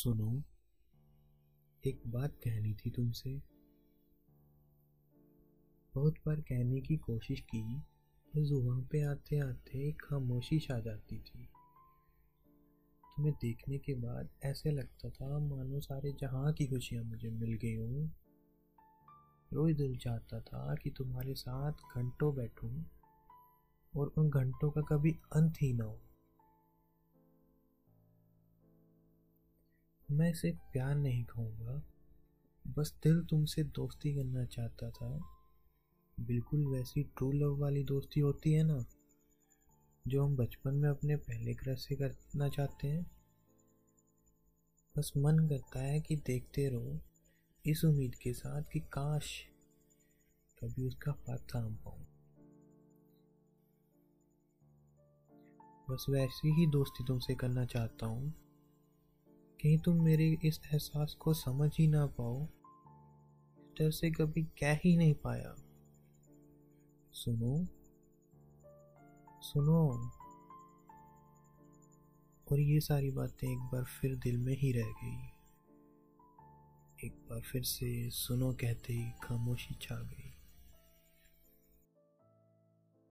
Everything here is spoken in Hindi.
सुनो, एक बात कहनी थी तुमसे। बहुत बार कहने की कोशिश की बस वहाँ पे आते आते एक खामोशी छा जाती थी। तुम्हें देखने के बाद ऐसे लगता था, मानो सारे जहाँ की खुशियाँ मुझे मिल गई हूँ। रोज दिल चाहता था कि तुम्हारे साथ घंटों बैठूं, और उन घंटों का कभी अंत ही ना हो। मैं इसे प्यार नहीं कहूँगा। बस दिल तुमसे दोस्ती करना चाहता था। बिल्कुल वैसी ट्रू लव वाली दोस्ती होती है ना, जो हम बचपन में अपने पहले क्रश से करना चाहते हैं। बस मन करता है कि देखते रहो, इस उम्मीद के साथ कि काश कभी उसका हाथ थाम पाऊँ। बस वैसी ही दोस्ती तुमसे करना चाहता हूँ। कहीं तुम मेरे इस एहसास को समझ ही ना पाओ। डर से कभी कह ही नहीं पाया। सुनो सुनो। और ये सारी बातें एक बार फिर दिल में ही रह गई। एक बार फिर से सुनो कहते ही खामोशी छा गई।